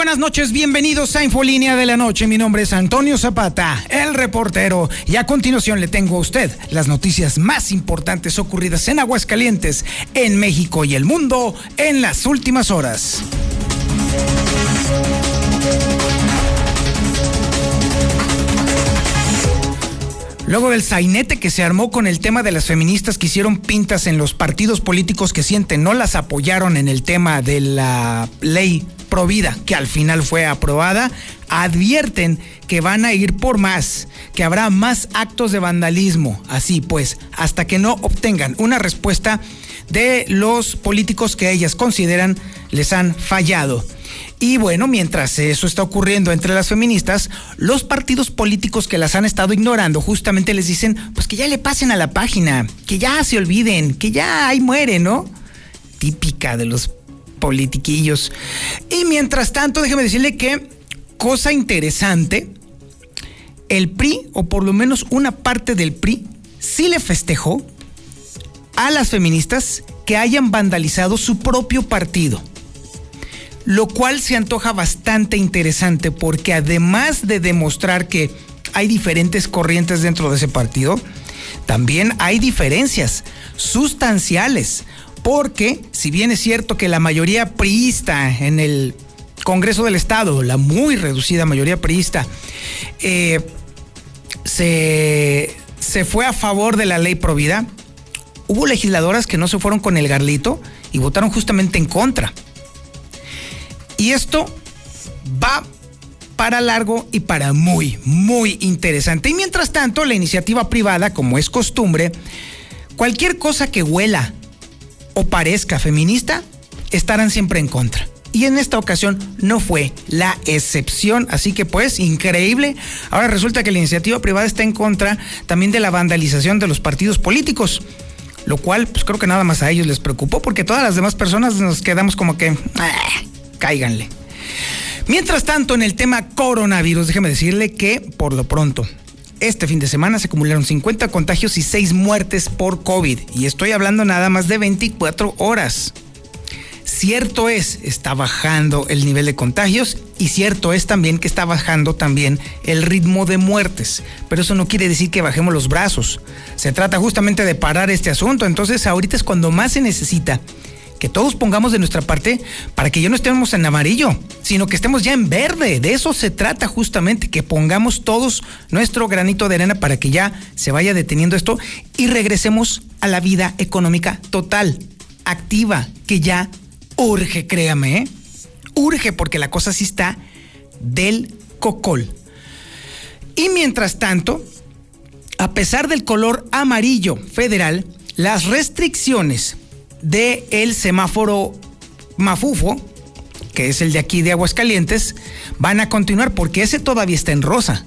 Buenas noches, bienvenidos a Infolínea de la Noche. Mi nombre es Antonio Zapata, el reportero. Y a continuación le tengo a usted las noticias más importantes ocurridas en Aguascalientes, en México y el mundo en las últimas horas. Luego del sainete que se armó con el tema de las feministas que hicieron pintas en los partidos políticos que sienten no las apoyaron en el tema de la ley Provida, que al final fue aprobada, advierten que van a ir por más, que habrá más actos de vandalismo. Así pues, hasta que no obtengan una respuesta de los políticos que ellas consideran les han fallado. Y bueno, mientras eso está ocurriendo entre las feministas, los partidos políticos que las han estado ignorando justamente les dicen, pues que ya le pasen a la página, que ya se olviden, que ya ahí muere, ¿no? Típica de los politiquillos. Y mientras tanto, déjeme decirle que, cosa interesante, el PRI, o por lo menos una parte del PRI, sí le festejó a las feministas que hayan vandalizado su propio partido. Lo cual se antoja bastante interesante porque además de demostrar que hay diferentes corrientes dentro de ese partido, también hay diferencias sustanciales porque si bien es cierto que la mayoría priista en el Congreso del Estado, la muy reducida mayoría priista, eh, se, se fue a favor de la ley Provida, hubo legisladoras que no se fueron con el garlito y votaron justamente en contra. Y esto va para largo y para muy, muy interesante. Y mientras tanto, la iniciativa privada, como es costumbre, cualquier cosa que huela o parezca feminista, estarán siempre en contra. Y en esta ocasión no fue la excepción, así que pues increíble. Ahora resulta que la iniciativa privada está en contra también de la vandalización de los partidos políticos, lo cual pues creo que nada más a ellos les preocupó porque todas las demás personas nos quedamos como que, ah, cáiganle. Mientras tanto, en el tema coronavirus, déjeme decirle que por lo pronto este fin de semana se acumularon 50 contagios y 6 muertes por COVID. Y estoy hablando nada más de 24 horas. Cierto es, está bajando el nivel de contagios y cierto es también que está bajando también el ritmo de muertes. Pero eso no quiere decir que bajemos los brazos. Se trata justamente de parar este asunto. Entonces ahorita es cuando más se necesita que todos pongamos de nuestra parte para que ya no estemos en amarillo, sino que estemos ya en verde. De eso se trata justamente, que pongamos todos nuestro granito de arena para que ya se vaya deteniendo esto y regresemos a la vida económica total, activa, que ya urge, créame, ¿eh? urge porque la cosa sí está del cocol. Y mientras tanto, a pesar del color amarillo federal, las restricciones de el semáforo Mafufo, que es el de aquí de Aguascalientes, van a continuar porque ese todavía está en rosa.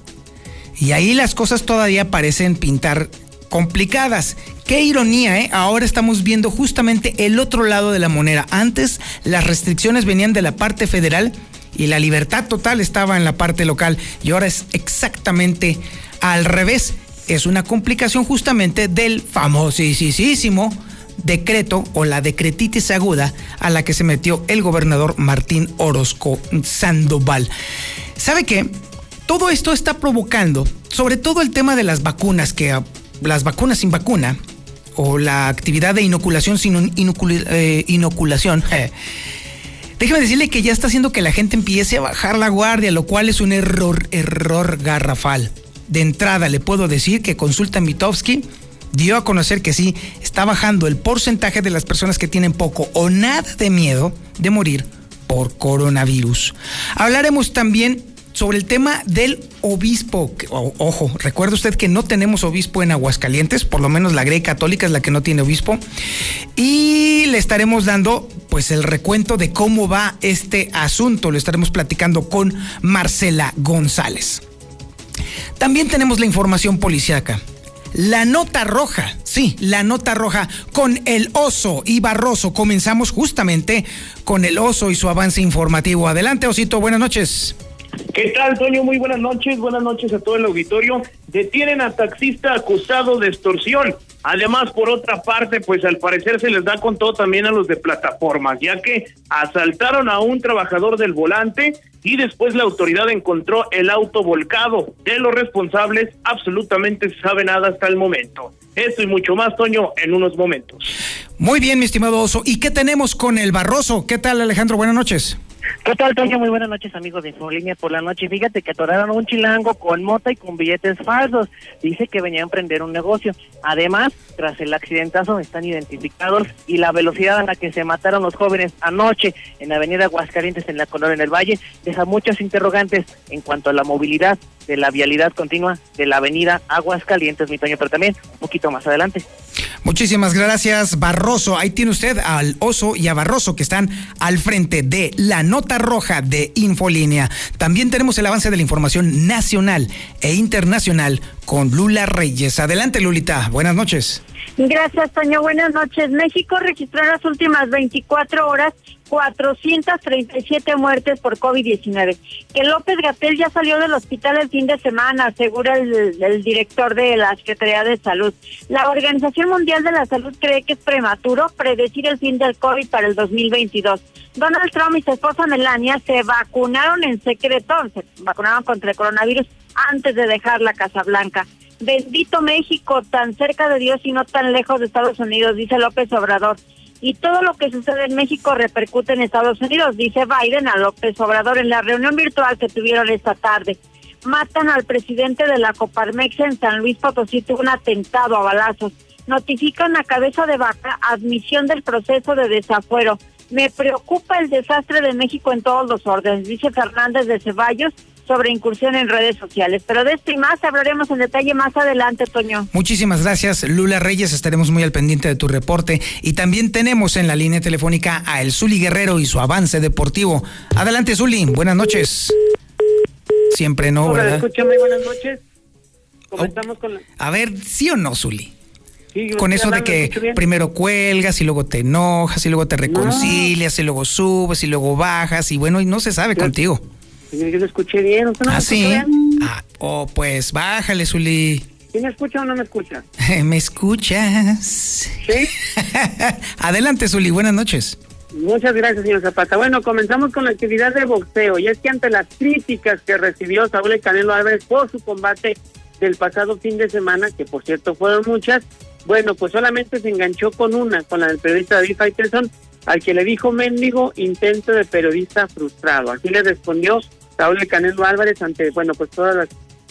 Y ahí las cosas todavía parecen pintar complicadas. Qué ironía, ¿eh? Ahora estamos viendo justamente el otro lado de la moneda. Antes las restricciones venían de la parte federal y la libertad total estaba en la parte local. Y ahora es exactamente al revés. Es una complicación justamente del famosísimo decreto o la decretitis aguda a la que se metió el gobernador Martín Orozco Sandoval. ¿Sabe qué? Todo esto está provocando, sobre todo el tema de las vacunas, que ah, las vacunas sin vacuna o la actividad de inoculación sin eh, inoculación. déjeme decirle que ya está haciendo que la gente empiece a bajar la guardia, lo cual es un error, error garrafal. De entrada le puedo decir que consulta Mitowski dio a conocer que sí, está bajando el porcentaje de las personas que tienen poco o nada de miedo de morir por coronavirus. Hablaremos también sobre el tema del obispo. ojo, recuerde usted que no tenemos obispo en Aguascalientes, por lo menos la Grey Católica es la que no tiene obispo. Y le estaremos dando pues el recuento de cómo va este asunto. Lo estaremos platicando con Marcela González. También tenemos la información policiaca. La nota roja, sí, la nota roja con el oso y Barroso. Comenzamos justamente con el oso y su avance informativo. Adelante, Osito, buenas noches. ¿Qué tal, Toño? Muy buenas noches. Buenas noches a todo el auditorio. Detienen a taxista acusado de extorsión. Además, por otra parte, pues al parecer se les da con todo también a los de plataformas, ya que asaltaron a un trabajador del volante y después la autoridad encontró el auto volcado. De los responsables absolutamente se sabe nada hasta el momento. Esto y mucho más, Toño, en unos momentos. Muy bien, mi estimado Oso. ¿Y qué tenemos con el Barroso? ¿Qué tal, Alejandro? Buenas noches. ¿Qué tal, Toño? Muy buenas noches, amigos de Infolínea por la noche. Fíjate que atoraron un chilango con mota y con billetes falsos. Dice que venía a emprender un negocio. Además, tras el accidentazo están identificados y la velocidad a la que se mataron los jóvenes anoche en la avenida Aguascalientes, en la Colonia en el Valle, deja muchos interrogantes en cuanto a la movilidad de la vialidad continua de la avenida Aguascalientes, mi Toño, pero también un poquito más adelante. Muchísimas gracias, Barroso. Ahí tiene usted al Oso y a Barroso que están al frente de la nota roja de Infolínea. También tenemos el avance de la información nacional e internacional con Lula Reyes. Adelante, Lulita. Buenas noches. Gracias, Toño. Buenas noches. México registró en las últimas 24 horas 437 muertes por COVID-19. Que López Gatel ya salió del hospital el fin de semana, asegura el, director de la Secretaría de Salud. La Organización Mundial de la Salud cree que es prematuro predecir el fin del COVID para el 2022. Donald Trump y su esposa Melania se vacunaron en secreto, se vacunaron contra el coronavirus antes de dejar la Casa Blanca. Bendito México, tan cerca de Dios y no tan lejos de Estados Unidos, dice López Obrador. Y todo lo que sucede en México repercute en Estados Unidos, dice Biden a López Obrador en la reunión virtual que tuvieron esta tarde. Matan al presidente de la Coparmex en San Luis Potosí, tuvo un atentado a balazos. Notifican a cabeza de vaca admisión del proceso de desafuero. Me preocupa el desastre de México en todos los órdenes, dice Fernández de Ceballos, sobre incursión en redes sociales. Pero de esto y más hablaremos en detalle más adelante, Toño. Muchísimas gracias, Lula Reyes. Estaremos muy al pendiente de tu reporte. Y también tenemos en la línea telefónica a el Zuli Guerrero y su avance deportivo. Adelante, Zuli. Buenas noches. Siempre no, Hola, ¿verdad? escúchame, buenas noches. Comenzamos con la... A ver, ¿sí o no, Zuli? Sí, Con eso de que primero cuelgas y luego te enojas y luego te reconcilias y luego subes y luego bajas y bueno, y no se sabe contigo. Señor, Yo lo escuché bien. ¿Usted no me ¿Ah, escucha sí? bien? Ah, oh, pues bájale, Zuli. ¿Sí me escucha o no me escucha? ¿Me escuchas? Sí. Adelante, Zuli, buenas noches. Muchas gracias, señor Zapata. Bueno, comenzamos con la actividad de boxeo. Y es que ante las críticas que recibió Saúl El Canelo Álvarez por su combate del pasado fin de semana, que por cierto fueron muchas, bueno, pues solamente se enganchó con una, con la del periodista David Faitelson, al que le dijo mendigo intento de periodista frustrado. Así le respondió Saúl El Canelo Álvarez ante, bueno, pues todas las,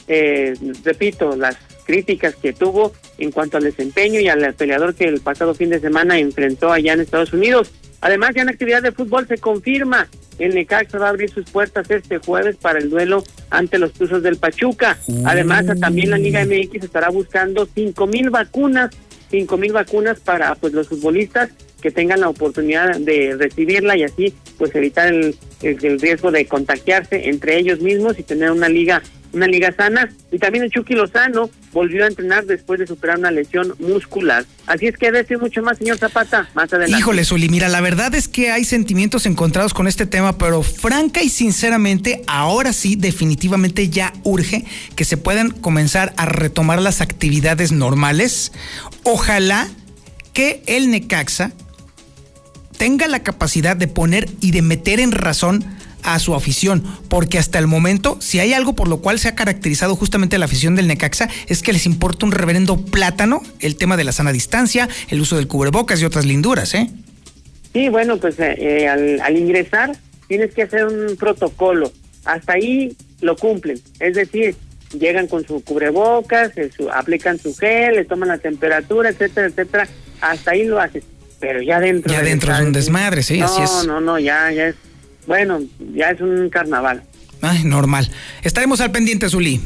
eh, repito, las críticas que tuvo en cuanto al desempeño y al peleador que el pasado fin de semana enfrentó allá en Estados Unidos. Además, ya en actividad de fútbol se confirma el Necaxa va a abrir sus puertas este jueves para el duelo ante los Tuzos del Pachuca. Además, también la Liga MX estará buscando cinco mil vacunas, cinco mil vacunas para pues los futbolistas que tengan la oportunidad de recibirla y así pues evitar el, el- riesgo de contagiarse entre ellos mismos y tener una liga una liga sana y también el Chucky Lozano volvió a entrenar después de superar una lesión muscular. Así es que decir mucho más, señor Zapata, más adelante. Híjole, Zuli, mira, la verdad es que hay sentimientos encontrados con este tema, pero franca y sinceramente, ahora sí, definitivamente ya urge que se puedan comenzar a retomar las actividades normales. Ojalá que el Necaxa tenga la capacidad de poner y de meter en razón a su afición, porque hasta el momento, si hay algo por lo cual se ha caracterizado justamente la afición del Necaxa, es que les importa un reverendo plátano el tema de la sana distancia, el uso del cubrebocas y otras linduras, ¿eh? Sí, bueno, pues eh, eh, al, al ingresar tienes que hacer un protocolo. Hasta ahí lo cumplen. Es decir, llegan con su cubrebocas, eh, su- aplican su gel, le toman la temperatura, etcétera, etcétera. Hasta ahí lo haces. Pero ya dentro. Ya dentro es un desmadre, sí, no, así es. No, no, ya, ya es. Bueno, ya es un carnaval. Ay, normal. Estaremos al pendiente, Zuli.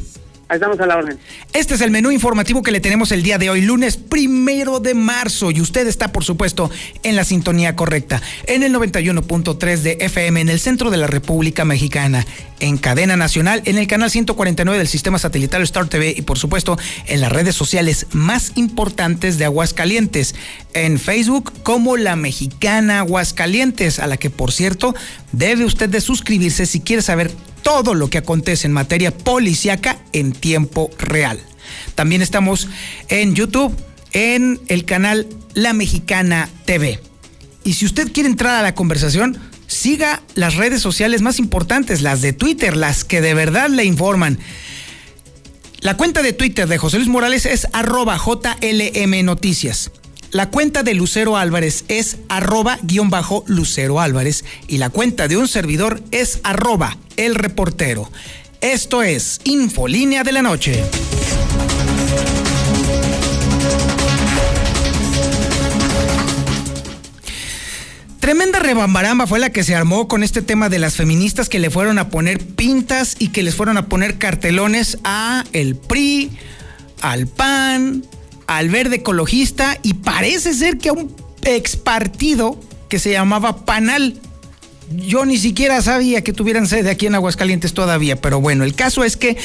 Estamos a la orden. Este es el menú informativo que le tenemos el día de hoy, lunes primero de marzo. Y usted está, por supuesto, en la sintonía correcta, en el 91.3 de FM, en el centro de la República Mexicana, en cadena nacional, en el canal 149 del sistema satelital Star TV y, por supuesto, en las redes sociales más importantes de Aguascalientes, en Facebook como La Mexicana Aguascalientes, a la que, por cierto, debe usted de suscribirse si quiere saber todo lo que acontece en materia policiaca en tiempo real. También estamos en YouTube, en el canal La Mexicana TV. Y si usted quiere entrar a la conversación, siga las redes sociales más importantes, las de Twitter, las que de verdad le informan. La cuenta de Twitter de José Luis Morales es arroba JLM Noticias. La cuenta de Lucero Álvarez es arroba guion bajo Lucero Álvarez y la cuenta de un servidor es arroba el reportero. Esto es Infolínea de la Noche. Tremenda rebambaramba fue la que se armó con este tema de las feministas que le fueron a poner pintas y que les fueron a poner cartelones a el PRI, al PAN, al verde ecologista y parece ser que a un ex partido que se llamaba Panal. Yo ni siquiera sabía que tuvieran sede aquí en Aguascalientes todavía, pero bueno, el caso es que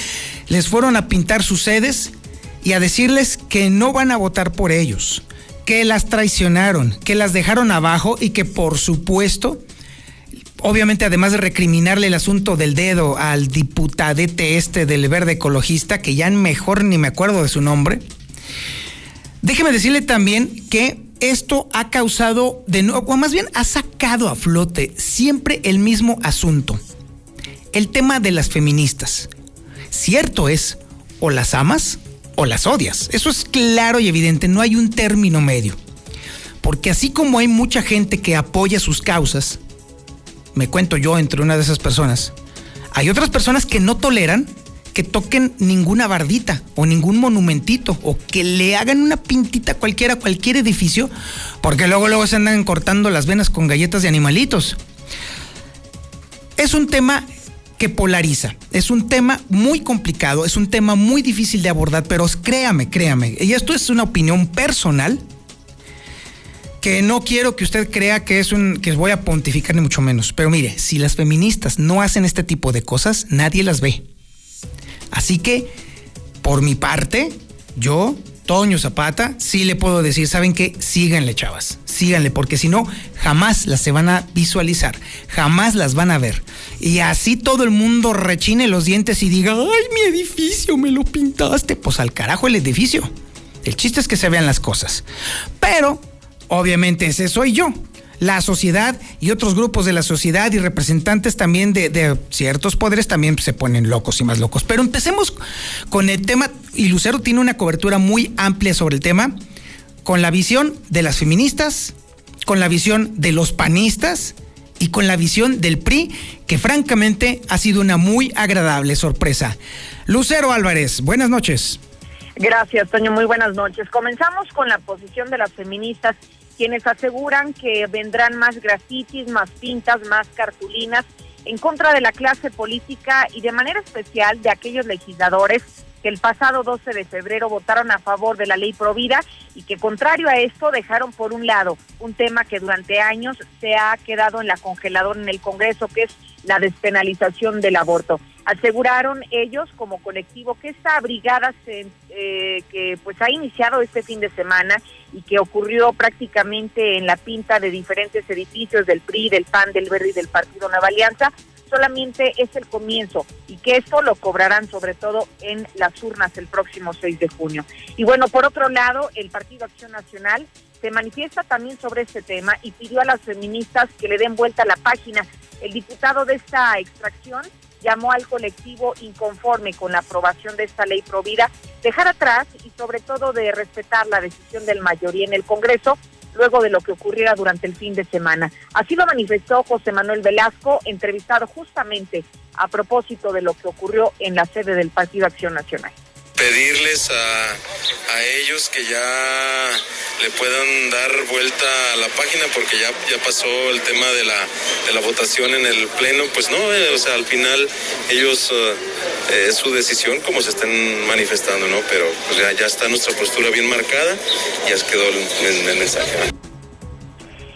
les fueron a pintar sus sedes y a decirles que no van a votar por ellos, que las traicionaron, que las dejaron abajo y que por supuesto, obviamente además de recriminarle el asunto del dedo al diputadete este del verde ecologista, que ya mejor ni me acuerdo de su nombre, Déjeme decirle también que esto ha causado de nuevo, o más bien ha sacado a flote siempre el mismo asunto. El tema de las feministas. Cierto es, o las amas o las odias. Eso es claro y evidente, no hay un término medio. Porque así como hay mucha gente que apoya sus causas, me cuento yo entre una de esas personas, hay otras personas que no toleran que toquen ninguna bardita o ningún monumentito o que le hagan una pintita cualquiera a cualquier edificio, porque luego luego se andan cortando las venas con galletas de animalitos. Es un tema que polariza, es un tema muy complicado, es un tema muy difícil de abordar, pero créame, créame, y esto es una opinión personal que no quiero que usted crea que es un que voy a pontificar ni mucho menos, pero mire, si las feministas no hacen este tipo de cosas, nadie las ve. Así que, por mi parte, yo, Toño Zapata, sí le puedo decir, ¿saben qué? Síganle, chavas, síganle, porque si no, jamás las se van a visualizar, jamás las van a ver. Y así todo el mundo rechine los dientes y diga, ay, mi edificio, me lo pintaste. Pues al carajo el edificio. El chiste es que se vean las cosas. Pero, obviamente, ese soy yo la sociedad y otros grupos de la sociedad y representantes también de, ciertos poderes también se ponen locos y más locos. Pero empecemos con el tema, y Lucero tiene una cobertura muy amplia sobre el tema, con la visión de las feministas, con la visión de los panistas y con la visión del PRI, que francamente ha sido una muy agradable sorpresa. Lucero Álvarez, buenas noches. Gracias, Toño. Muy buenas noches. Comenzamos con la posición de las feministas quienes aseguran que vendrán más grafitis, más pintas, más cartulinas en contra de la clase política y de manera especial de aquellos legisladores que el pasado 12 de febrero votaron a favor de la ley Provida y que contrario a esto dejaron por un lado un tema que durante años se ha quedado en la congeladora en el Congreso, que es la despenalización del aborto. Aseguraron ellos como colectivo que esta brigada se, eh, que pues ha iniciado este fin de semana y que ocurrió prácticamente en la pinta de diferentes edificios del PRI, del PAN, del Verde y del Partido Nueva Alianza, solamente es el comienzo y que esto lo cobrarán sobre todo en las urnas el próximo 6 de junio. Y bueno, por otro lado, el Partido Acción Nacional se manifiesta también sobre este tema y pidió a las feministas que le den vuelta a la página. El diputado de esta extracción llamó al colectivo inconforme con la aprobación de esta ley provida dejar atrás y sobre todo de respetar la decisión del mayoría en el Congreso luego de lo que ocurriera durante el fin de semana. Así lo manifestó José Manuel Velasco, entrevistado justamente a propósito de lo que ocurrió en la sede del Partido Acción Nacional. Pedirles a, ellos que ya le puedan dar vuelta a la página porque ya, ya pasó el tema de la, de la votación en el pleno, pues no, eh, o sea, al final ellos eh, es su decisión como se estén manifestando, ¿no? Pero pues ya, ya está nuestra postura bien marcada y ya quedó el, el mensaje.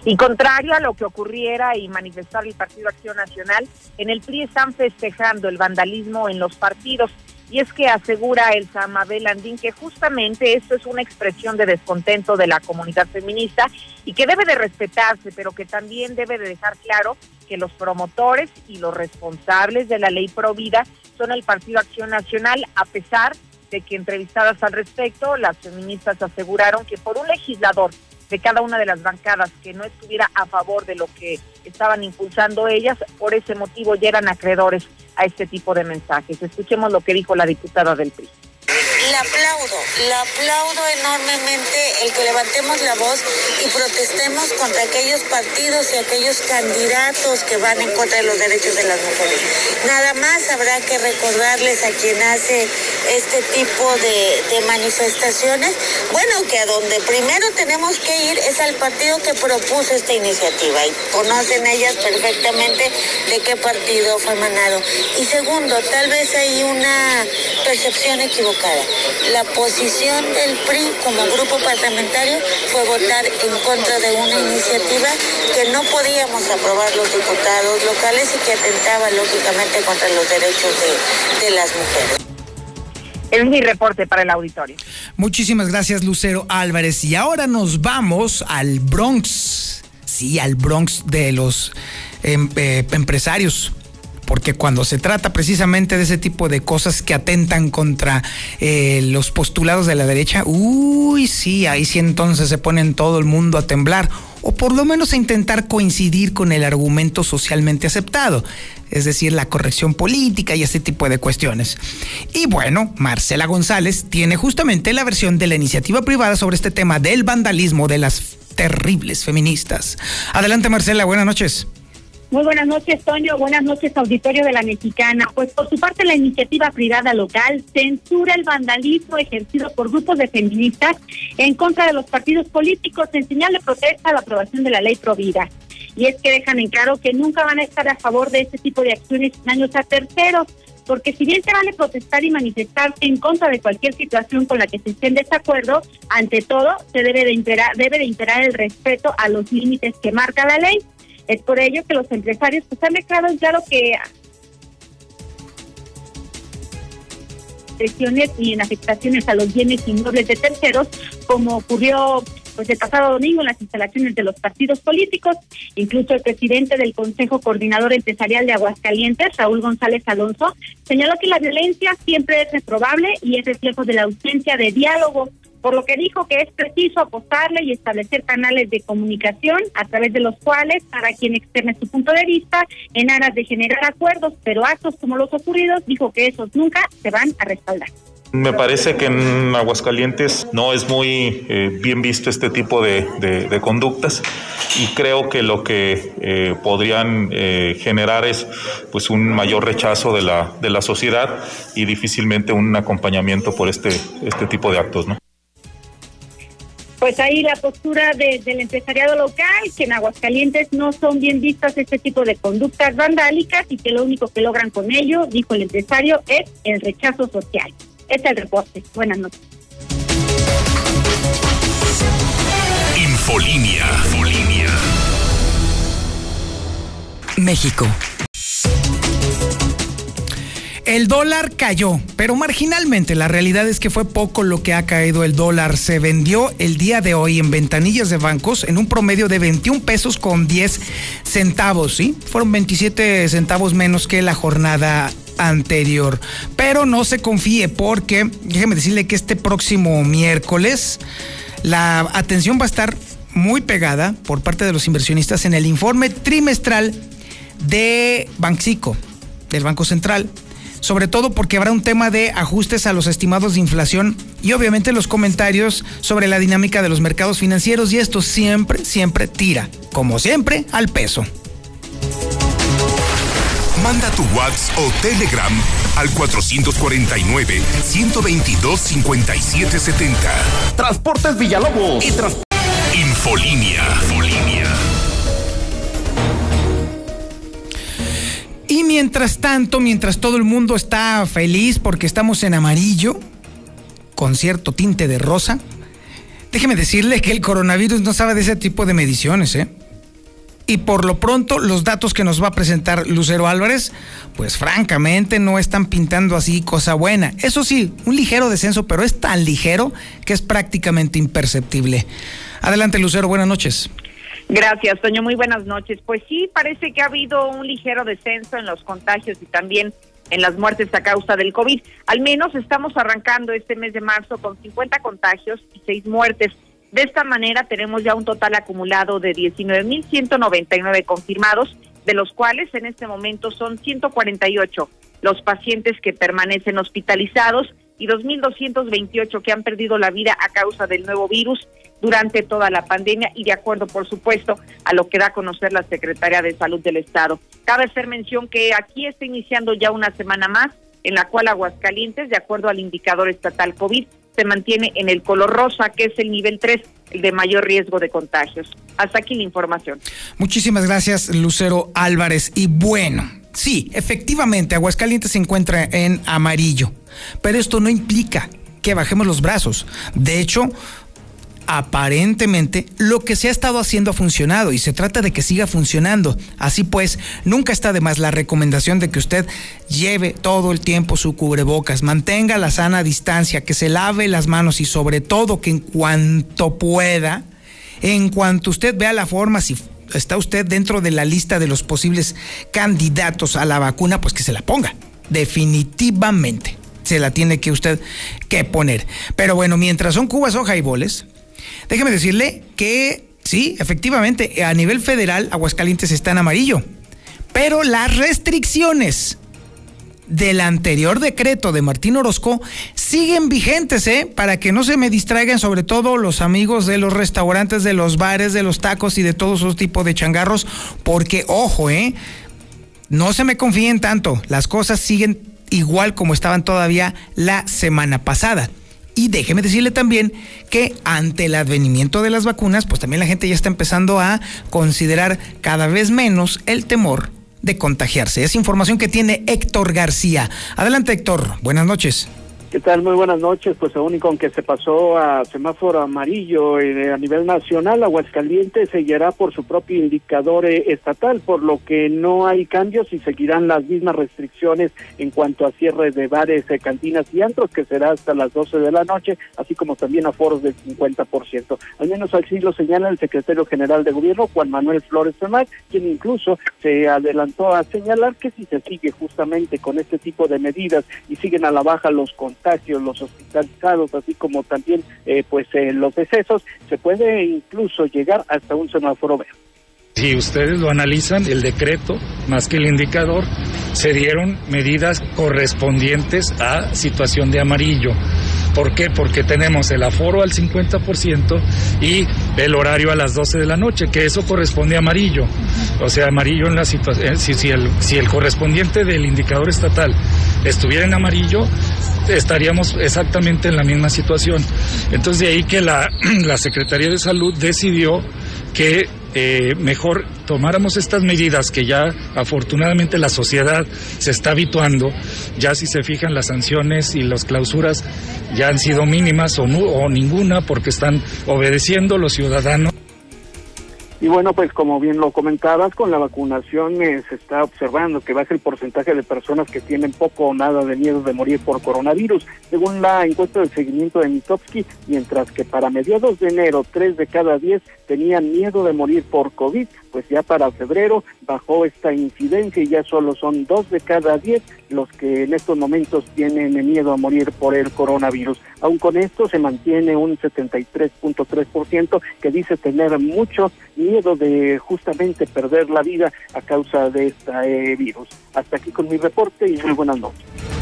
Y contrario a lo que ocurriera y manifestar el Partido Acción Nacional, en el PRI están festejando el vandalismo en los partidos. Y es que asegura el Samabel Andín que justamente esto es una expresión de descontento de la comunidad feminista y que debe de respetarse, pero que también debe de dejar claro que los promotores y los responsables de la ley Provida son el Partido Acción Nacional, a pesar de que entrevistadas al respecto, las feministas aseguraron que por un legislador de cada una de las bancadas que no estuviera a favor de lo que estaban impulsando ellas, por ese motivo ya eran acreedores a este tipo de mensajes. Escuchemos lo que dijo la diputada del PRI le aplaudo, le aplaudo enormemente el que levantemos la voz y protestemos contra aquellos partidos y aquellos candidatos que van en contra de los derechos de las mujeres. Nada más habrá que recordarles a quien hace este tipo de, de manifestaciones, bueno, que a donde primero tenemos que ir es al partido que propuso esta iniciativa y conocen ellas perfectamente de qué partido fue manado. Y segundo, tal vez hay una percepción equivocada. La posición del PRI como grupo parlamentario fue votar en contra de una iniciativa que no podíamos aprobar los diputados locales y que atentaba lógicamente contra los derechos de, las mujeres. Es mi reporte para el auditorio. Muchísimas gracias, Lucero Álvarez. Y ahora nos vamos al Bronx. Sí, al Bronx de los em, eh, empresarios porque cuando se trata precisamente de ese tipo de cosas que atentan contra eh, los postulados de la derecha, uy, sí, ahí sí entonces se ponen todo el mundo a temblar, o por lo menos a intentar coincidir con el argumento socialmente aceptado, es decir, la corrección política y ese tipo de cuestiones. Y bueno, Marcela González tiene justamente la versión de la iniciativa privada sobre este tema del vandalismo de las terribles feministas. Adelante Marcela, buenas noches. Muy buenas noches, Toño. Buenas noches, auditorio de la Mexicana. Pues por su parte, la iniciativa privada local censura el vandalismo ejercido por grupos de feministas en contra de los partidos políticos en señal de protesta a la aprobación de la ley Provida. Y es que dejan en claro que nunca van a estar a favor de este tipo de acciones sin daños a terceros, porque si bien se vale protestar y manifestarse en contra de cualquier situación con la que se esté en desacuerdo, ante todo se debe de imperar, debe de imperar el respeto a los límites que marca la ley. Es por ello que los empresarios pues han declarado claro que presiones y en afectaciones a los bienes inmuebles de terceros, como ocurrió pues el pasado domingo en las instalaciones de los partidos políticos. Incluso el presidente del Consejo Coordinador Empresarial de Aguascalientes, Raúl González Alonso, señaló que la violencia siempre es reprobable y es reflejo de la ausencia de diálogo por lo que dijo que es preciso apostarle y establecer canales de comunicación a través de los cuales para quien externe su punto de vista en aras de generar acuerdos, pero actos como los ocurridos dijo que esos nunca se van a respaldar. Me parece que en Aguascalientes no es muy eh, bien visto este tipo de, conductas y creo que lo que eh, podrían eh, generar es pues un mayor rechazo de la, de la sociedad y difícilmente un acompañamiento por este, este tipo de actos. ¿no? pues ahí la postura del empresariado local, que en Aguascalientes no son bien vistas este tipo de conductas vandálicas y que lo único que logran con ello, dijo el empresario, es el rechazo social. Este es el reporte. Buenas noches. Infolinia. Infolinia. México. El dólar cayó, pero marginalmente. La realidad es que fue poco lo que ha caído el dólar. Se vendió el día de hoy en ventanillas de bancos en un promedio de 21 pesos con 10 centavos, ¿sí? Fueron 27 centavos menos que la jornada anterior. Pero no se confíe porque, déjeme decirle que este próximo miércoles la atención va a estar muy pegada por parte de los inversionistas en el informe trimestral de Banxico, del Banco Central sobre todo porque habrá un tema de ajustes a los estimados de inflación y obviamente los comentarios sobre la dinámica de los mercados financieros y esto siempre, siempre tira, como siempre, al peso. Manda tu WhatsApp o Telegram al 449-122-5770. Transportes Villalobos. Y Infolinia. Infolinia. Y mientras tanto, mientras todo el mundo está feliz porque estamos en amarillo, con cierto tinte de rosa, déjeme decirle que el coronavirus no sabe de ese tipo de mediciones, ¿eh? Y por lo pronto, los datos que nos va a presentar Lucero Álvarez, pues francamente no están pintando así cosa buena. Eso sí, un ligero descenso, pero es tan ligero que es prácticamente imperceptible. Adelante, Lucero, buenas noches. Gracias, Toño. Muy buenas noches. Pues sí, parece que ha habido un ligero descenso en los contagios y también en las muertes a causa del COVID. Al menos estamos arrancando este mes de marzo con 50 contagios y 6 muertes. De esta manera tenemos ya un total acumulado de 19.199 confirmados, de los cuales en este momento son 148 los pacientes que permanecen hospitalizados y 2.228 que han perdido la vida a causa del nuevo virus durante toda la pandemia y de acuerdo, por supuesto, a lo que da a conocer la Secretaría de Salud del Estado. Cabe hacer mención que aquí está iniciando ya una semana más en la cual Aguascalientes, de acuerdo al indicador estatal COVID, se mantiene en el color rosa, que es el nivel 3, el de mayor riesgo de contagios. Hasta aquí la información. Muchísimas gracias, Lucero Álvarez. Y bueno, sí, efectivamente, Aguascalientes se encuentra en amarillo, pero esto no implica que bajemos los brazos. De hecho, aparentemente lo que se ha estado haciendo ha funcionado y se trata de que siga funcionando. Así pues, nunca está de más la recomendación de que usted lleve todo el tiempo su cubrebocas, mantenga la sana distancia, que se lave las manos y sobre todo que en cuanto pueda, en cuanto usted vea la forma, si está usted dentro de la lista de los posibles candidatos a la vacuna, pues que se la ponga. Definitivamente se la tiene que usted que poner. Pero bueno, mientras son cubas o jaiboles, Déjeme decirle que sí, efectivamente, a nivel federal Aguascalientes está en amarillo, pero las restricciones del anterior decreto de Martín Orozco siguen vigentes, ¿eh? Para que no se me distraigan, sobre todo los amigos de los restaurantes, de los bares, de los tacos y de todos esos tipos de changarros, porque, ojo, ¿eh? No se me confíen tanto, las cosas siguen igual como estaban todavía la semana pasada. Y déjeme decirle también que ante el advenimiento de las vacunas, pues también la gente ya está empezando a considerar cada vez menos el temor de contagiarse. Es información que tiene Héctor García. Adelante Héctor, buenas noches. ¿Qué tal? Muy buenas noches. Pues aún y con que se pasó a semáforo amarillo eh, a nivel nacional, Aguascalientes seguirá por su propio indicador eh, estatal, por lo que no hay cambios y seguirán las mismas restricciones en cuanto a cierre de bares, eh, cantinas y antros, que será hasta las 12 de la noche, así como también aforos del 50%. Al menos así lo señala el secretario general de gobierno, Juan Manuel Flores Tomás, quien incluso se adelantó a señalar que si se sigue justamente con este tipo de medidas y siguen a la baja los contagios, los hospitalizados, así como también eh, pues eh, los decesos, se puede incluso llegar hasta un semáforo verde. Si ustedes lo analizan, el decreto, más que el indicador, se dieron medidas correspondientes a situación de amarillo. ¿Por qué? Porque tenemos el aforo al 50% y el horario a las 12 de la noche, que eso corresponde a amarillo. O sea, amarillo en la situación, eh, si, si, el, si el correspondiente del indicador estatal estuviera en amarillo, estaríamos exactamente en la misma situación. Entonces de ahí que la, la Secretaría de Salud decidió que eh, mejor tomáramos estas medidas que ya afortunadamente la sociedad se está habituando, ya si se fijan las sanciones y las clausuras ya han sido mínimas o, no, o ninguna porque están obedeciendo los ciudadanos. Y bueno, pues como bien lo comentabas, con la vacunación eh, se está observando que baja el porcentaje de personas que tienen poco o nada de miedo de morir por coronavirus. Según la encuesta del seguimiento de Mitofsky, mientras que para mediados de enero, tres de cada diez tenían miedo de morir por COVID, pues ya para febrero bajó esta incidencia y ya solo son dos de cada diez los que en estos momentos tienen miedo a morir por el coronavirus. Aún con esto se mantiene un 73.3% que dice tener mucho miedo de justamente perder la vida a causa de este virus. Hasta aquí con mi reporte y muy buenas noches.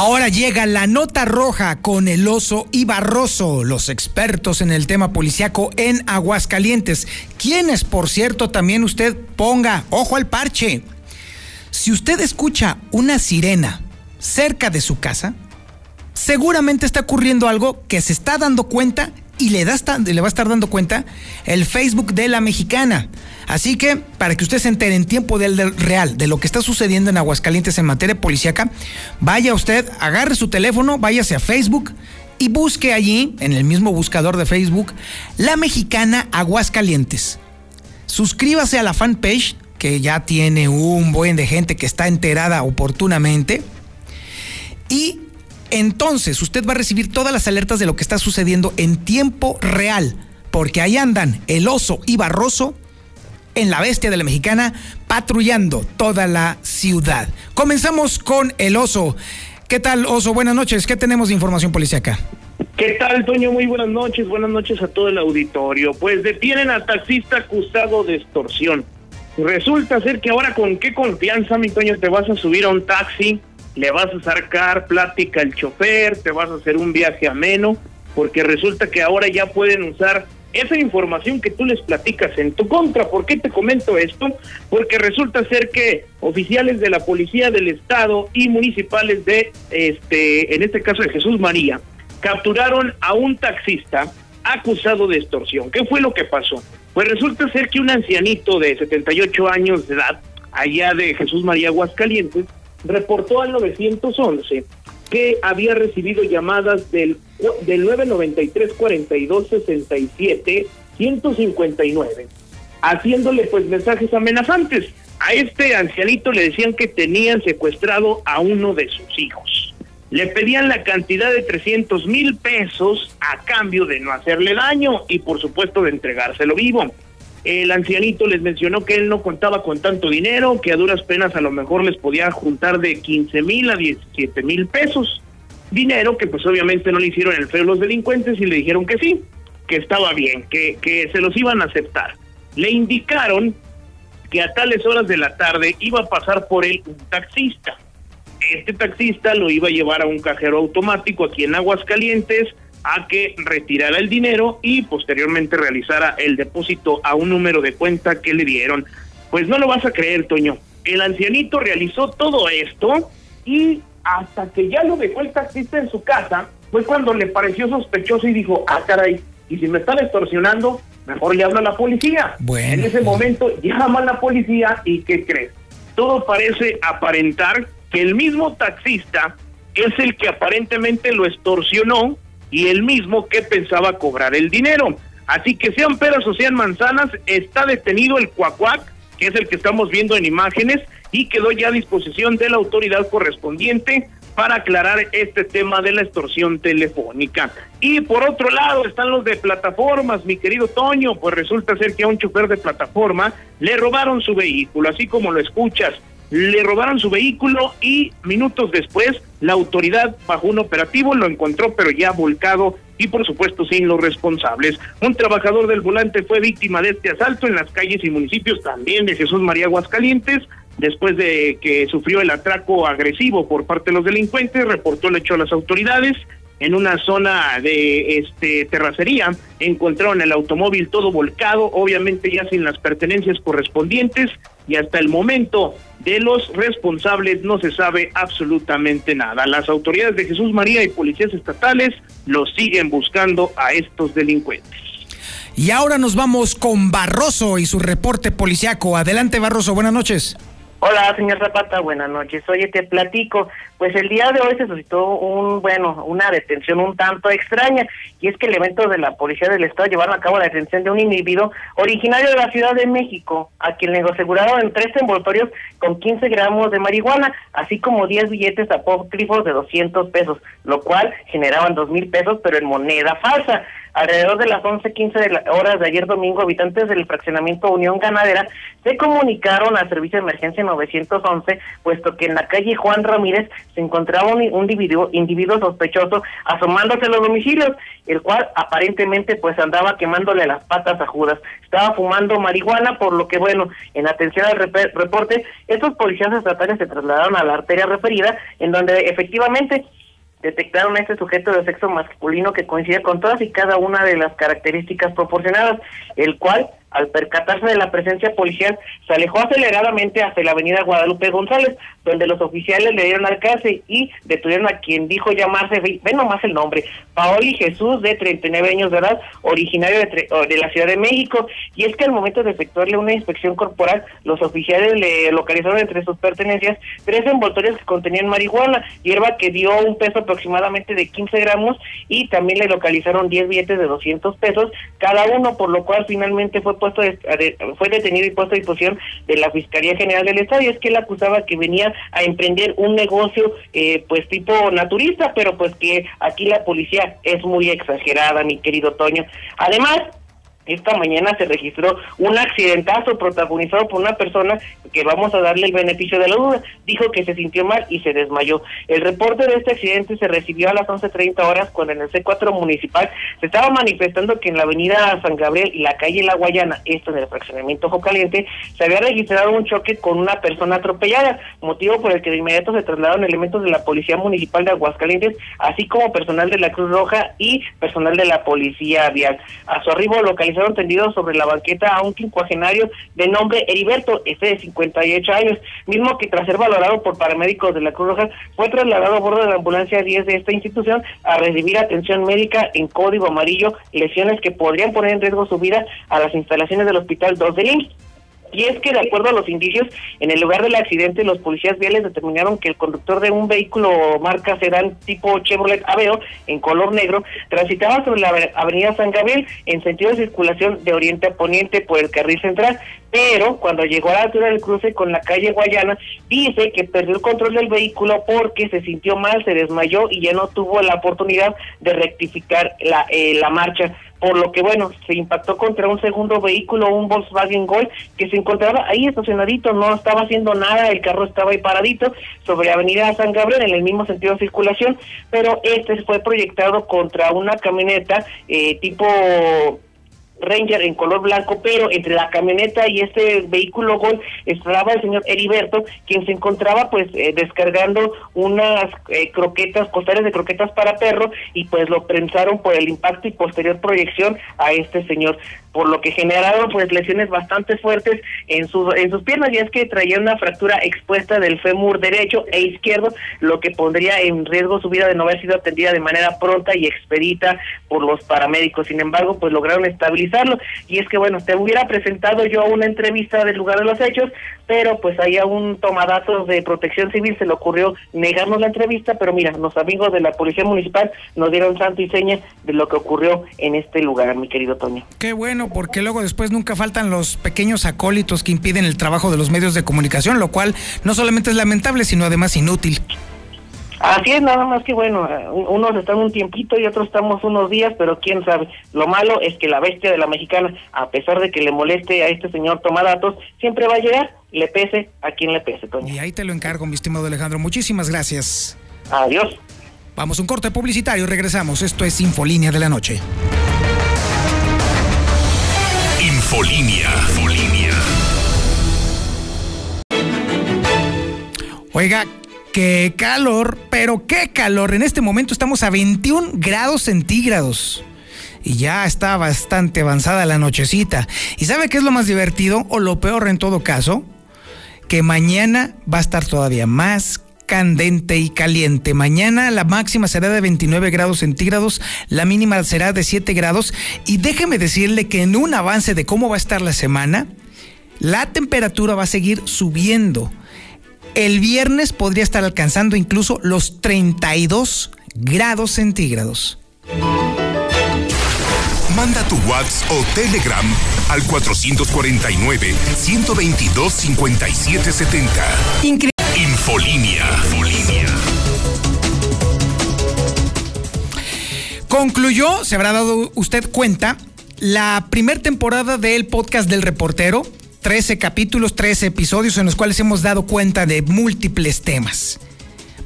Ahora llega la nota roja con el oso y Barroso, los expertos en el tema policiaco en Aguascalientes. Quienes, por cierto, también usted ponga ojo al parche. Si usted escucha una sirena cerca de su casa, seguramente está ocurriendo algo que se está dando cuenta y le, da, le va a estar dando cuenta el Facebook de la mexicana. Así que, para que usted se entere en tiempo real de lo que está sucediendo en Aguascalientes en materia policíaca, vaya usted, agarre su teléfono, váyase a Facebook y busque allí, en el mismo buscador de Facebook, La Mexicana Aguascalientes. Suscríbase a la fanpage, que ya tiene un buen de gente que está enterada oportunamente. Y entonces usted va a recibir todas las alertas de lo que está sucediendo en tiempo real, porque ahí andan el oso y Barroso en la bestia de la mexicana patrullando toda la ciudad. Comenzamos con el oso. ¿Qué tal, oso? Buenas noches. ¿Qué tenemos de información policíaca? ¿Qué tal, Toño? Muy buenas noches. Buenas noches a todo el auditorio. Pues detienen al taxista acusado de extorsión. Resulta ser que ahora con qué confianza, mi Toño, te vas a subir a un taxi le vas a sacar plática al chofer, te vas a hacer un viaje ameno, porque resulta que ahora ya pueden usar esa información que tú les platicas en tu contra. ¿Por qué te comento esto? Porque resulta ser que oficiales de la Policía del Estado y municipales de, este, en este caso de Jesús María, capturaron a un taxista acusado de extorsión. ¿Qué fue lo que pasó? Pues resulta ser que un ancianito de 78 años de edad, allá de Jesús María Aguascalientes, reportó al 911 que había recibido llamadas del, del 993 42 67 159 haciéndole pues mensajes amenazantes. A este ancianito le decían que tenían secuestrado a uno de sus hijos. Le pedían la cantidad de 300 mil pesos a cambio de no hacerle daño y por supuesto de entregárselo vivo. El ancianito les mencionó que él no contaba con tanto dinero, que a duras penas a lo mejor les podía juntar de 15 mil a 17 mil pesos. Dinero que pues obviamente no le hicieron el feo los delincuentes y le dijeron que sí, que estaba bien, que, que se los iban a aceptar. Le indicaron que a tales horas de la tarde iba a pasar por él un taxista. Este taxista lo iba a llevar a un cajero automático aquí en Aguascalientes, a que retirara el dinero y posteriormente realizara el depósito a un número de cuenta que le dieron. Pues no lo vas a creer, Toño. El ancianito realizó todo esto y hasta que ya lo dejó el taxista en su casa, fue cuando le pareció sospechoso y dijo, ah, caray, y si me están extorsionando, mejor le hablo a la policía. Bueno. En ese momento llama a la policía y ¿qué crees? Todo parece aparentar que el mismo taxista es el que aparentemente lo extorsionó y el mismo que pensaba cobrar el dinero. Así que sean peras o sean manzanas, está detenido el cuacuac, que es el que estamos viendo en imágenes, y quedó ya a disposición de la autoridad correspondiente para aclarar este tema de la extorsión telefónica. Y por otro lado están los de plataformas, mi querido Toño, pues resulta ser que a un chofer de plataforma le robaron su vehículo, así como lo escuchas le robaron su vehículo y minutos después la autoridad bajo un operativo lo encontró pero ya volcado y por supuesto sin los responsables. Un trabajador del volante fue víctima de este asalto en las calles y municipios también de Jesús María Aguascalientes. Después de que sufrió el atraco agresivo por parte de los delincuentes, reportó el hecho a las autoridades en una zona de este terracería encontraron el automóvil todo volcado, obviamente ya sin las pertenencias correspondientes y hasta el momento de los responsables no se sabe absolutamente nada. Las autoridades de Jesús María y policías estatales los siguen buscando a estos delincuentes. Y ahora nos vamos con Barroso y su reporte policiaco. Adelante Barroso, buenas noches. Hola, señor Zapata, buenas noches. Oye, te platico. Pues el día de hoy se suscitó un, bueno, una detención un tanto extraña, y es que elementos de la Policía del Estado llevaron a cabo la detención de un individuo originario de la Ciudad de México, a quien le aseguraron tres envoltorios con 15 gramos de marihuana, así como 10 billetes apócrifos de 200 pesos, lo cual generaban dos mil pesos, pero en moneda falsa. Alrededor de las 11.15 de la, horas de ayer domingo, habitantes del fraccionamiento Unión Ganadera se comunicaron al servicio de emergencia 911, puesto que en la calle Juan Ramírez se encontraba un, individuo sospechoso asomándose a los domicilios, el cual aparentemente pues andaba quemándole las patas a Judas. Estaba fumando marihuana, por lo que bueno, en atención al reporte, estos policías estatales se trasladaron a la arteria referida, en donde efectivamente detectaron a este sujeto de sexo masculino que coincide con todas y cada una de las características proporcionadas, el cual al percatarse de la presencia policial, se alejó aceleradamente hacia la avenida Guadalupe González, donde los oficiales le dieron alcance y detuvieron a quien dijo llamarse, ven nomás el nombre, Paoli Jesús, de 39 años de edad, originario de, de, la Ciudad de México. Y es que al momento de efectuarle una inspección corporal, los oficiales le localizaron entre sus pertenencias tres envoltorios que contenían marihuana, hierba que dio un peso aproximadamente de 15 gramos y también le localizaron 10 billetes de 200 pesos cada uno, por lo cual finalmente fue puesto fue detenido y puesto a disposición de la Fiscalía General del Estado y es que él acusaba que venía a emprender un negocio eh, pues tipo naturista, pero pues que aquí la policía es muy exagerada, mi querido Toño. Además, esta mañana se registró un accidentazo protagonizado por una persona que vamos a darle el beneficio de la duda. Dijo que se sintió mal y se desmayó. El reporte de este accidente se recibió a las 11.30 horas cuando en el C4 municipal se estaba manifestando que en la avenida San Gabriel y la calle La Guayana, esto en el fraccionamiento Ojo Caliente, se había registrado un choque con una persona atropellada, motivo por el que de inmediato se trasladaron elementos de la Policía Municipal de Aguascalientes, así como personal de la Cruz Roja y personal de la Policía Vial. A su arribo localizaron tendido sobre la banqueta a un quincuagenario de nombre Heriberto, este de 58 años, mismo que tras ser valorado por paramédicos de la Cruz Roja, fue trasladado a bordo de la ambulancia 10 de esta institución a recibir atención médica en código amarillo, lesiones que podrían poner en riesgo su vida a las instalaciones del Hospital 2 de IMSS. Y es que, de acuerdo a los indicios, en el lugar del accidente, los policías viales determinaron que el conductor de un vehículo marca sedán tipo Chevrolet Aveo, en color negro, transitaba sobre la avenida San Gabriel en sentido de circulación de oriente a poniente por el carril central, pero cuando llegó a la altura del cruce con la calle Guayana, dice que perdió el control del vehículo porque se sintió mal, se desmayó y ya no tuvo la oportunidad de rectificar la, eh, la marcha por lo que bueno, se impactó contra un segundo vehículo, un Volkswagen Gol, que se encontraba ahí estacionadito, no estaba haciendo nada, el carro estaba ahí paradito sobre Avenida San Gabriel en el mismo sentido de circulación, pero este fue proyectado contra una camioneta eh, tipo Ranger en color blanco, pero entre la camioneta y este vehículo Gol estaba el señor Heriberto, quien se encontraba pues eh, descargando unas eh, croquetas, costales de croquetas para perro y pues lo prensaron por el impacto y posterior proyección a este señor por lo que generaron pues lesiones bastante fuertes en sus en sus piernas y es que traía una fractura expuesta del fémur derecho e izquierdo, lo que pondría en riesgo su vida de no haber sido atendida de manera pronta y expedita por los paramédicos. Sin embargo, pues lograron estabilizarlo y es que bueno, te hubiera presentado yo una entrevista del lugar de los hechos, pero pues ahí a un tomadazo de protección civil se le ocurrió negarnos la entrevista, pero mira, los amigos de la Policía Municipal nos dieron santo y seña de lo que ocurrió en este lugar, mi querido Toño. Qué bueno, porque luego después nunca faltan los pequeños acólitos que impiden el trabajo de los medios de comunicación, lo cual no solamente es lamentable, sino además inútil. Así es, nada más que bueno, unos están un tiempito y otros estamos unos días, pero quién sabe. Lo malo es que la bestia de la mexicana, a pesar de que le moleste a este señor Tomadatos, siempre va a llegar, le pese a quien le pese, Toño. Y ahí te lo encargo, mi estimado Alejandro. Muchísimas gracias. Adiós. Vamos a un corte publicitario y regresamos. Esto es Infolínea de la Noche. Infolínea. Infolínea. Oiga, qué calor, pero qué calor. En este momento estamos a 21 grados centígrados. Y ya está bastante avanzada la nochecita. ¿Y sabe qué es lo más divertido o lo peor en todo caso? Que mañana va a estar todavía más candente y caliente. Mañana la máxima será de 29 grados centígrados, la mínima será de 7 grados. Y déjeme decirle que en un avance de cómo va a estar la semana, la temperatura va a seguir subiendo. El viernes podría estar alcanzando incluso los 32 grados centígrados. Manda tu WhatsApp o Telegram al 449 122 5770. Infolínea. Concluyó, se habrá dado usted cuenta, la primera temporada del podcast del reportero. 13 capítulos, 13 episodios en los cuales hemos dado cuenta de múltiples temas.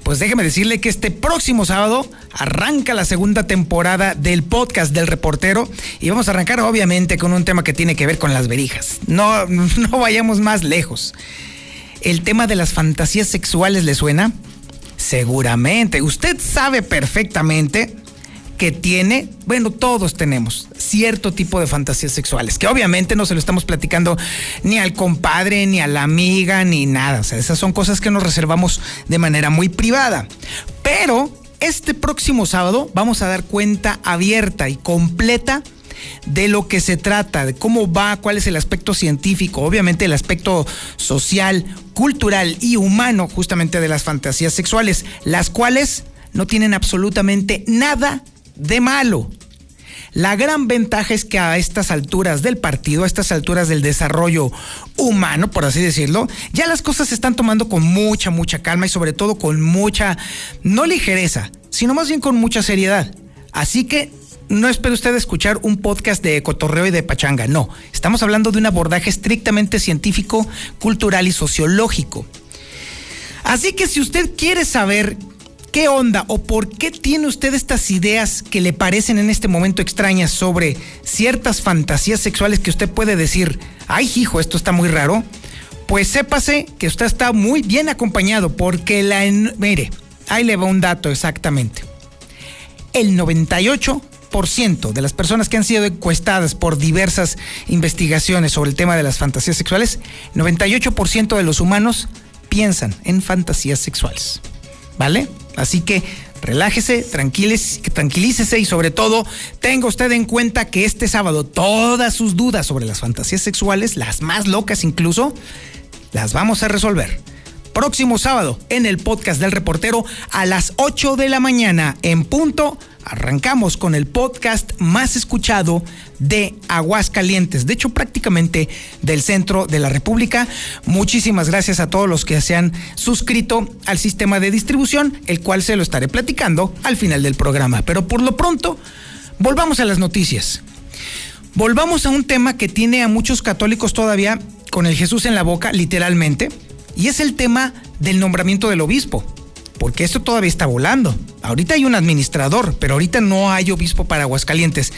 Pues déjeme decirle que este próximo sábado arranca la segunda temporada del podcast del reportero y vamos a arrancar obviamente con un tema que tiene que ver con las verijas. No, no vayamos más lejos. ¿El tema de las fantasías sexuales le suena? Seguramente. Usted sabe perfectamente que tiene, bueno, todos tenemos cierto tipo de fantasías sexuales, que obviamente no se lo estamos platicando ni al compadre, ni a la amiga, ni nada. O sea, esas son cosas que nos reservamos de manera muy privada. Pero este próximo sábado vamos a dar cuenta abierta y completa de lo que se trata, de cómo va, cuál es el aspecto científico, obviamente el aspecto social, cultural y humano justamente de las fantasías sexuales, las cuales no tienen absolutamente nada de malo. La gran ventaja es que a estas alturas del partido, a estas alturas del desarrollo humano, por así decirlo, ya las cosas se están tomando con mucha, mucha calma y sobre todo con mucha, no ligereza, sino más bien con mucha seriedad. Así que no espere usted escuchar un podcast de cotorreo y de pachanga, no. Estamos hablando de un abordaje estrictamente científico, cultural y sociológico. Así que si usted quiere saber ¿Qué onda o por qué tiene usted estas ideas que le parecen en este momento extrañas sobre ciertas fantasías sexuales que usted puede decir, ay hijo, esto está muy raro? Pues sépase que usted está muy bien acompañado porque la... Mire, ahí le va un dato exactamente. El 98% de las personas que han sido encuestadas por diversas investigaciones sobre el tema de las fantasías sexuales, 98% de los humanos piensan en fantasías sexuales. ¿Vale? Así que relájese, tranquilícese y sobre todo tenga usted en cuenta que este sábado todas sus dudas sobre las fantasías sexuales, las más locas incluso, las vamos a resolver. Próximo sábado en el podcast del reportero a las 8 de la mañana en punto arrancamos con el podcast más escuchado de Aguascalientes, de hecho prácticamente del centro de la República. Muchísimas gracias a todos los que se han suscrito al sistema de distribución, el cual se lo estaré platicando al final del programa. Pero por lo pronto, volvamos a las noticias. Volvamos a un tema que tiene a muchos católicos todavía con el Jesús en la boca, literalmente, y es el tema del nombramiento del obispo porque esto todavía está volando. Ahorita hay un administrador, pero ahorita no hay obispo para Aguascalientes.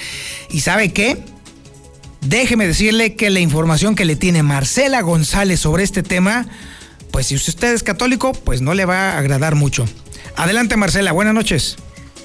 ¿Y sabe qué? Déjeme decirle que la información que le tiene Marcela González sobre este tema, pues si usted es católico, pues no le va a agradar mucho. Adelante Marcela, buenas noches.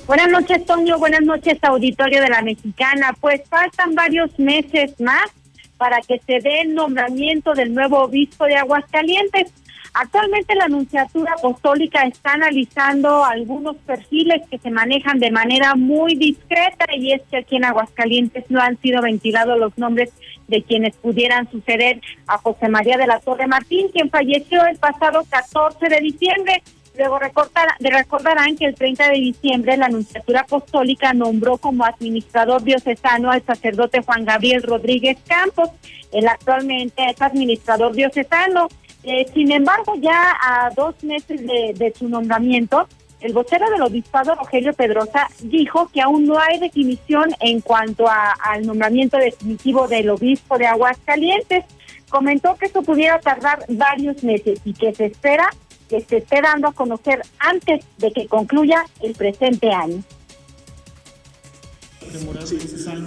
Buenas noches, Toño. Buenas noches, auditorio de la Mexicana. Pues faltan varios meses más para que se dé el nombramiento del nuevo obispo de Aguascalientes. Actualmente la Anunciatura Apostólica está analizando algunos perfiles que se manejan de manera muy discreta y es que aquí en Aguascalientes no han sido ventilados los nombres de quienes pudieran suceder a José María de la Torre Martín, quien falleció el pasado 14 de diciembre. Luego recordarán que el 30 de diciembre la Anunciatura Apostólica nombró como administrador diocesano al sacerdote Juan Gabriel Rodríguez Campos. Él actualmente es administrador diocesano. Eh, sin embargo, ya a dos meses de, su nombramiento, el vocero del obispado, Rogelio Pedrosa, dijo que aún no hay definición en cuanto al nombramiento definitivo del obispo de Aguascalientes. Comentó que esto pudiera tardar varios meses y que se espera que se esté dando a conocer antes de que concluya el presente año.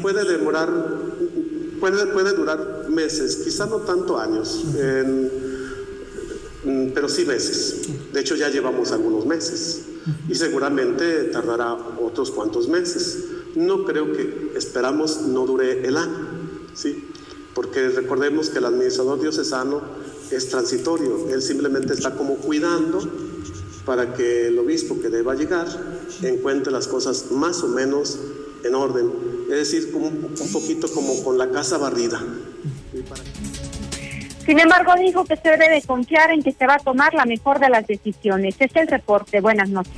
puede demorar, puede, durar meses, quizá no tanto años. Pero sí meses. De hecho, ya llevamos algunos meses y seguramente tardará otros cuantos meses. No creo que esperamos no dure el año, ¿sí? Porque recordemos que el administrador diocesano es transitorio, él simplemente está como cuidando para que el obispo que deba llegar encuentre las cosas más o menos en orden, es decir, un, un poquito como con la casa barrida. Sin embargo, dijo que se debe de confiar en que se va a tomar la mejor de las decisiones. Este es el reporte. Buenas noches.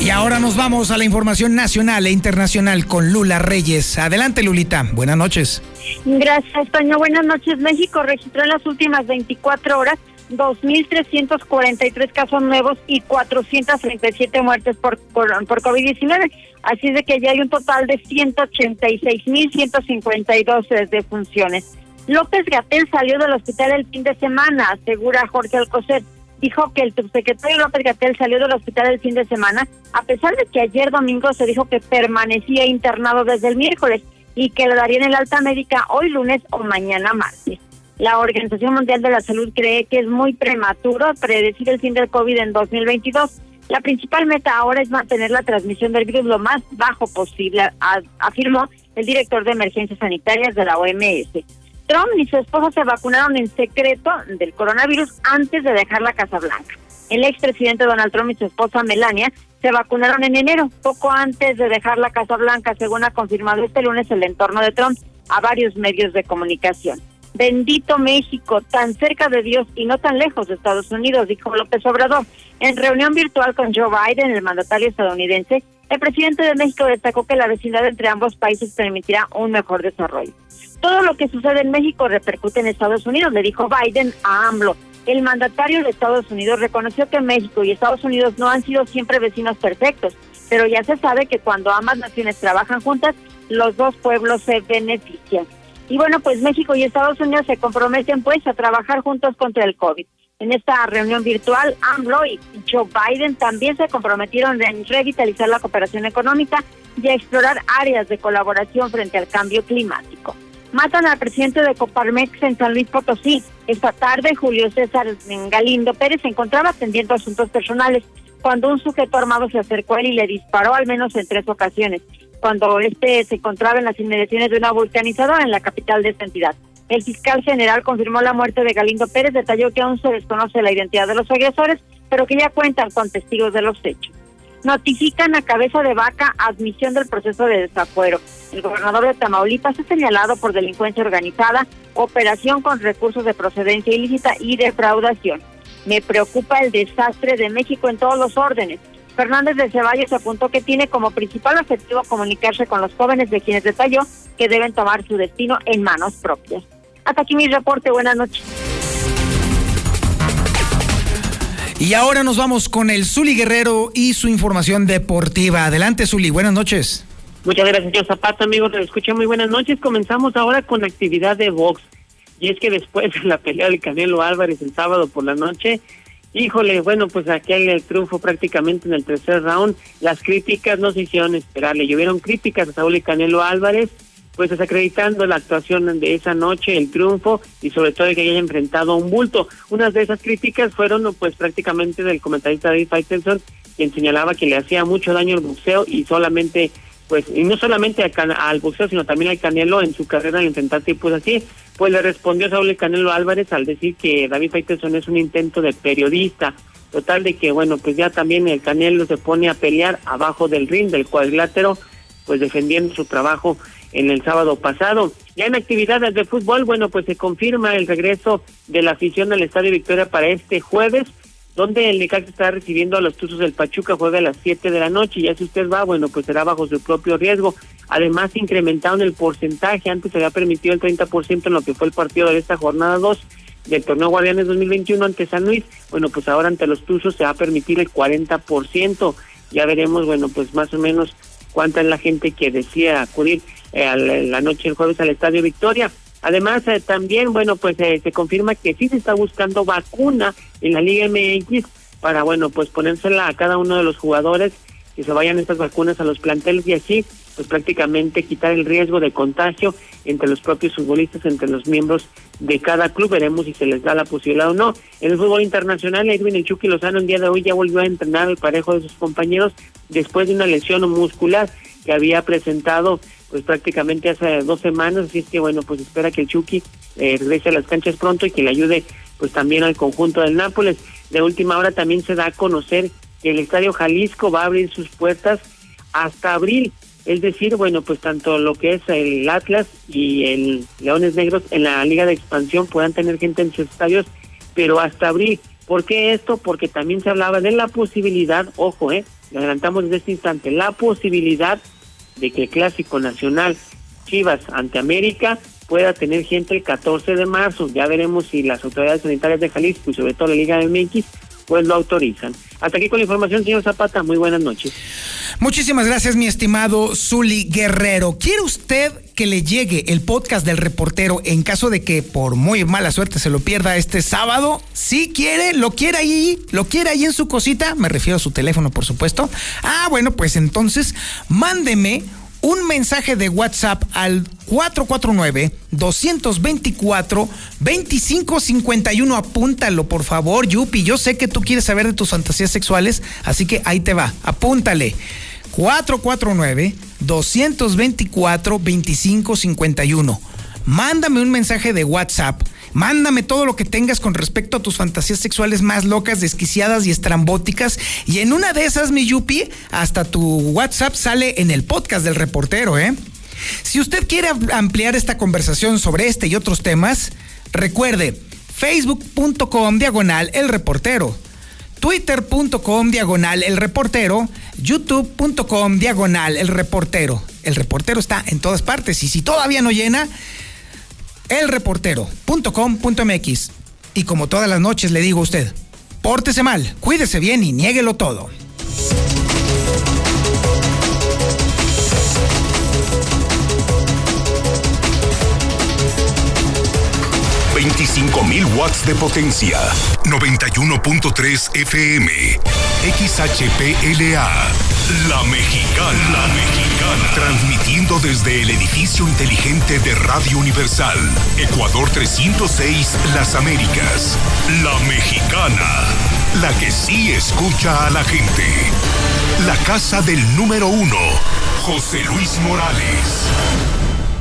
Y ahora nos vamos a la información nacional e internacional con Lula Reyes. Adelante, Lulita. Buenas noches. Gracias, Toño. Buenas noches. México registró en las últimas 24 horas 2.343 casos nuevos y 437 muertes por, por, por COVID-19. Así de que ya hay un total de 186.152 defunciones. López Gatel salió del hospital el fin de semana, asegura Jorge Alcocer. Dijo que el subsecretario López Gatel salió del hospital el fin de semana, a pesar de que ayer domingo se dijo que permanecía internado desde el miércoles y que le darían el alta médica hoy lunes o mañana martes. La Organización Mundial de la Salud cree que es muy prematuro predecir el fin del COVID en 2022. La principal meta ahora es mantener la transmisión del virus lo más bajo posible, afirmó el director de emergencias sanitarias de la OMS. Trump y su esposa se vacunaron en secreto del coronavirus antes de dejar la Casa Blanca. El expresidente Donald Trump y su esposa Melania se vacunaron en enero, poco antes de dejar la Casa Blanca, según ha confirmado este lunes el entorno de Trump a varios medios de comunicación. Bendito México, tan cerca de Dios y no tan lejos de Estados Unidos, dijo López Obrador. En reunión virtual con Joe Biden, el mandatario estadounidense, el presidente de México destacó que la vecindad entre ambos países permitirá un mejor desarrollo. Todo lo que sucede en México repercute en Estados Unidos, le dijo Biden a AMLO. El mandatario de Estados Unidos reconoció que México y Estados Unidos no han sido siempre vecinos perfectos, pero ya se sabe que cuando ambas naciones trabajan juntas, los dos pueblos se benefician. Y bueno, pues México y Estados Unidos se comprometen pues a trabajar juntos contra el COVID. En esta reunión virtual, AMLO y Joe Biden también se comprometieron en revitalizar la cooperación económica y a explorar áreas de colaboración frente al cambio climático. Matan al presidente de Coparmex en San Luis Potosí. Esta tarde, Julio César Galindo Pérez se encontraba atendiendo asuntos personales cuando un sujeto armado se acercó a él y le disparó al menos en tres ocasiones, cuando este se encontraba en las inmediaciones de una vulcanizadora en la capital de esta entidad. El fiscal general confirmó la muerte de Galindo Pérez, detalló que aún se desconoce la identidad de los agresores, pero que ya cuentan con testigos de los hechos notifican a cabeza de vaca admisión del proceso de desafuero. El gobernador de Tamaulipas ha señalado por delincuencia organizada, operación con recursos de procedencia ilícita y defraudación. Me preocupa el desastre de México en todos los órdenes. Fernández de Ceballos apuntó que tiene como principal objetivo comunicarse con los jóvenes de quienes detalló que deben tomar su destino en manos propias. Hasta aquí mi reporte. Buenas noches. Y ahora nos vamos con el Zuli Guerrero y su información deportiva. Adelante, Zuli, buenas noches. Muchas gracias, señor Zapata, amigos. Te escucha muy buenas noches. Comenzamos ahora con la actividad de box. Y es que después de la pelea de Canelo Álvarez el sábado por la noche, híjole, bueno, pues aquel el triunfo prácticamente en el tercer round, las críticas no se hicieron esperar. Le llovieron críticas a Saúl y Canelo Álvarez pues desacreditando la actuación de esa noche, el triunfo y sobre todo que haya enfrentado a un bulto. Unas de esas críticas fueron pues prácticamente del comentarista David Faitelson, quien señalaba que le hacía mucho daño al boxeo y solamente pues y no solamente al, boxeo sino también al Canelo en su carrera al intentar tipos así, pues le respondió Saúl Canelo Álvarez al decir que David Faitelson es un intento de periodista, total de que bueno pues ya también el Canelo se pone a pelear abajo del ring del cuadrilátero pues defendiendo su trabajo en el sábado pasado. Ya en actividades de fútbol, bueno, pues se confirma el regreso de la afición al Estadio Victoria para este jueves, donde el Necaxa está recibiendo a los Tuzos del Pachuca, juega a las 7 de la noche, y ya si usted va, bueno, pues será bajo su propio riesgo. Además, incrementaron el porcentaje, antes se había permitido el 30% en lo que fue el partido de esta jornada 2 del torneo Guardianes 2021 ante San Luis, bueno, pues ahora ante los Tuzos se va a permitir el 40%. Ya veremos, bueno, pues más o menos cuánta es la gente que decía acudir eh, la noche del jueves al Estadio Victoria. Además, eh, también, bueno, pues eh, se confirma que sí se está buscando vacuna en la Liga MX para, bueno, pues ponérsela a cada uno de los jugadores que se vayan estas vacunas a los planteles y así, pues prácticamente quitar el riesgo de contagio entre los propios futbolistas, entre los miembros de cada club. Veremos si se les da la posibilidad o no. En el fútbol internacional, Edwin El Chucky Lozano el día de hoy ya volvió a entrenar al parejo de sus compañeros después de una lesión muscular que había presentado pues prácticamente hace dos semanas, así es que bueno, pues espera que el Chucky eh, regrese a las canchas pronto y que le ayude pues también al conjunto del Nápoles. De última hora también se da a conocer que el Estadio Jalisco va a abrir sus puertas hasta abril, es decir, bueno, pues tanto lo que es el Atlas y el Leones Negros en la Liga de Expansión puedan tener gente en sus estadios, pero hasta abril. ¿Por qué esto? Porque también se hablaba de la posibilidad, ojo, eh, le adelantamos desde este instante, la posibilidad de que el clásico nacional Chivas ante América pueda tener gente el 14 de marzo. Ya veremos si las autoridades sanitarias de Jalisco y sobre todo la Liga de MX pues lo autorizan. Hasta aquí con la información, señor Zapata. Muy buenas noches. Muchísimas gracias, mi estimado Zuli Guerrero. ¿Quiere usted que le llegue el podcast del reportero en caso de que por muy mala suerte se lo pierda este sábado? Si quiere, lo quiere ahí, lo quiere ahí en su cosita, me refiero a su teléfono, por supuesto. Ah, bueno, pues entonces mándeme un mensaje de WhatsApp al 449-224-2551. Apúntalo, por favor, Yupi. Yo sé que tú quieres saber de tus fantasías sexuales, así que ahí te va. Apúntale. 449-224-2551. Mándame un mensaje de WhatsApp Mándame todo lo que tengas con respecto a tus fantasías sexuales más locas, desquiciadas y estrambóticas. Y en una de esas, mi Yupi, hasta tu WhatsApp sale en el podcast del reportero, ¿eh? Si usted quiere ampliar esta conversación sobre este y otros temas, recuerde facebook.com diagonal el reportero, twitter.com diagonal el reportero, youtube.com diagonal el reportero. El reportero está en todas partes y si todavía no llena, elreportero.com.mx. Y como todas las noches le digo a usted, pórtese mal, cuídese bien y niéguelo todo. 25.000 watts de potencia. 91.3 FM. XHPLA. La Mexicana. La Mexicana. Transmitiendo desde el edificio inteligente de Radio Universal. Ecuador 306, Las Américas. La Mexicana. La que sí escucha a la gente. La casa del número uno. José Luis Morales.